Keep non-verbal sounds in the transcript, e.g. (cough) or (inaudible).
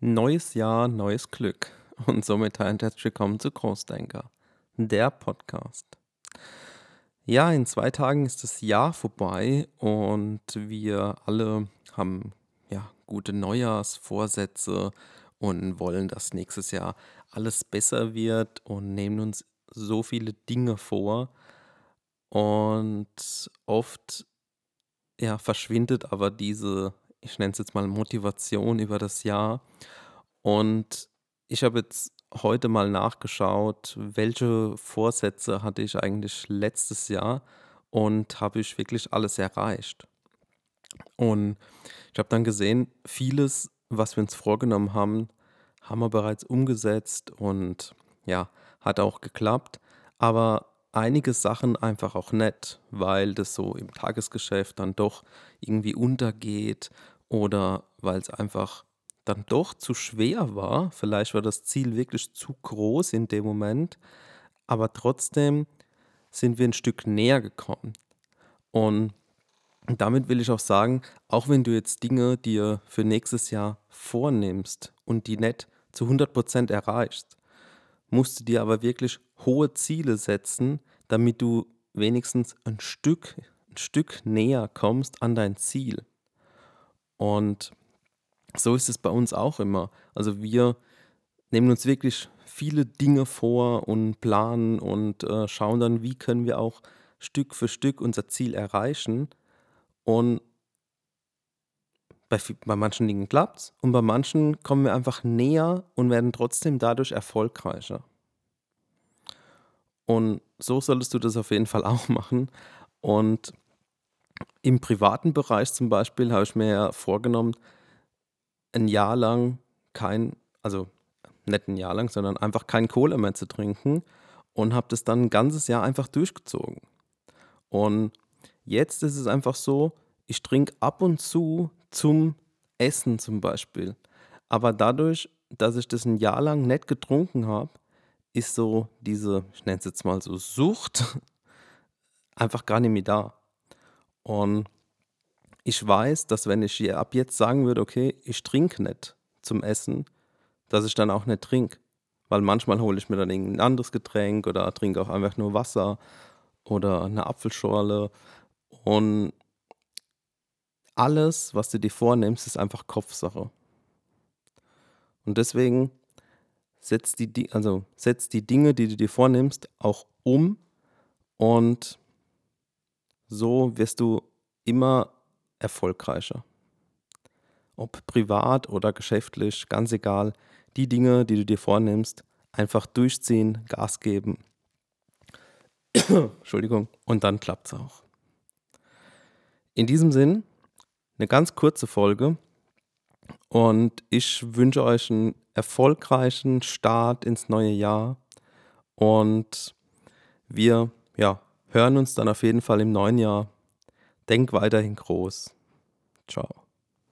Neues Jahr, neues Glück. Und somit ein herzlich willkommen zu Großdenker, der Podcast. Ja, in zwei Tagen ist das Jahr vorbei und wir alle haben ja gute Neujahrsvorsätze und wollen, dass nächstes Jahr alles besser wird und nehmen uns so viele Dinge vor. Und oft ja, verschwindet aber diese ich nenne es jetzt mal Motivation über das Jahr. Und ich habe jetzt heute mal nachgeschaut, welche Vorsätze hatte ich eigentlich letztes Jahr und habe ich wirklich alles erreicht. Und ich habe dann gesehen, vieles, was wir uns vorgenommen haben, haben wir bereits umgesetzt und ja, hat auch geklappt. Aber einige Sachen einfach auch nett, weil das so im Tagesgeschäft dann doch irgendwie untergeht oder weil es einfach dann doch zu schwer war. Vielleicht war das Ziel wirklich zu groß in dem Moment, aber trotzdem sind wir ein Stück näher gekommen. Und damit will ich auch sagen, auch wenn du jetzt Dinge dir für nächstes Jahr vornimmst und die nicht zu 100% erreichst, musst du dir aber wirklich hohe Ziele setzen, damit du wenigstens ein Stück, ein Stück näher kommst an dein Ziel. Und so ist es bei uns auch immer. Also wir nehmen uns wirklich viele Dinge vor und planen und äh, schauen dann, wie können wir auch Stück für Stück unser Ziel erreichen. Und bei, bei manchen Dingen klappt es und bei manchen kommen wir einfach näher und werden trotzdem dadurch erfolgreicher. Und so solltest du das auf jeden Fall (laughs) auch machen. Und im privaten Bereich zum Beispiel habe ich mir ja vorgenommen, ein Jahr lang kein, also nicht ein Jahr lang, sondern einfach kein Cola mehr zu trinken und habe das dann ein ganzes Jahr einfach durchgezogen. Und jetzt ist es einfach so, ich trinke ab und zu zum Essen zum Beispiel. Aber dadurch, dass ich das ein Jahr lang nicht getrunken habe, ist so diese, ich nenne es jetzt mal so Sucht, (laughs) einfach gar nicht mehr da. Und ich weiß, dass wenn ich ab jetzt sagen würde, okay, ich trinke nicht zum Essen, dass ich dann auch nicht trinke. Weil manchmal hole ich mir dann irgendein anderes Getränk oder trinke auch einfach nur Wasser oder eine Apfelschorle. Und alles, was du dir vornimmst, ist einfach Kopfsache. Und deswegen setz die, also setz die Dinge, die du dir vornimmst, auch um und so wirst du immer erfolgreicher. Ob privat oder geschäftlich, ganz egal. Die Dinge, die du dir vornimmst, einfach durchziehen, Gas geben. (coughs) Entschuldigung, und dann klappt es auch. In diesem Sinn, eine ganz kurze Folge und ich wünsche euch einen erfolgreichen Start ins neue Jahr und wir ja, hören uns dann auf jeden Fall im neuen Jahr. Denk weiterhin groß. Ciao.